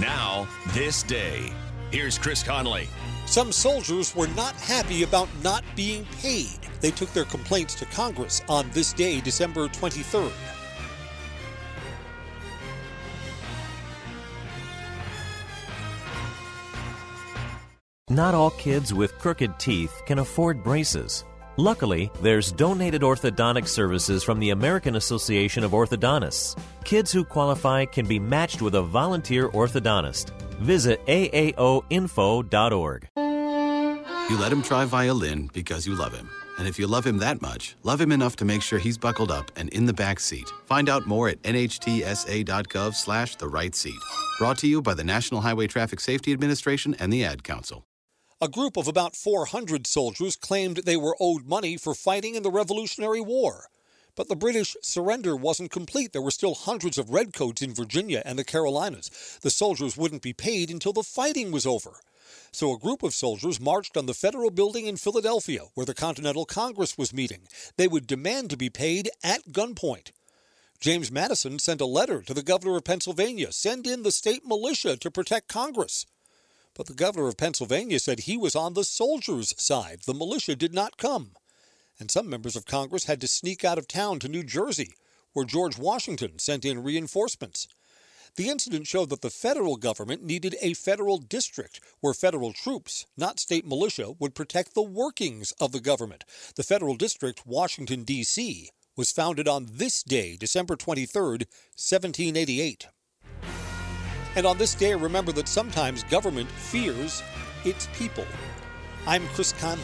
Now, this day. Here's Chris Conley. Some soldiers were not happy about not being paid. They took their complaints to Congress on this day, December 23rd. Not all kids with crooked teeth can afford braces. Luckily, there's donated orthodontic services from the American Association of Orthodontists. Kids who qualify can be matched with a volunteer orthodontist. Visit aaoinfo.org. You let him try violin because you love him. And if you love him that much, love him enough to make sure he's buckled up and in the back seat. Find out more at nhtsa.gov slash the right seat. Brought to you by the National Highway Traffic Safety Administration and the Ad Council. A group of about 400 soldiers claimed they were owed money for fighting in the Revolutionary War. But the British surrender wasn't complete. There were still hundreds of redcoats in Virginia and the Carolinas. The soldiers wouldn't be paid until the fighting was over. So a group of soldiers marched on the federal building in Philadelphia, where the Continental Congress was meeting. They would demand to be paid at gunpoint. James Madison sent a letter to the governor of Pennsylvania send in the state militia to protect Congress. But the governor of Pennsylvania said he was on the soldiers' side. The militia did not come. And some members of Congress had to sneak out of town to New Jersey, where George Washington sent in reinforcements. The incident showed that the federal government needed a federal district where federal troops, not state militia, would protect the workings of the government. The federal district, Washington, D.C., was founded on this day, December 23, 1788. And on this day, remember that sometimes government fears its people. I'm Chris Conley.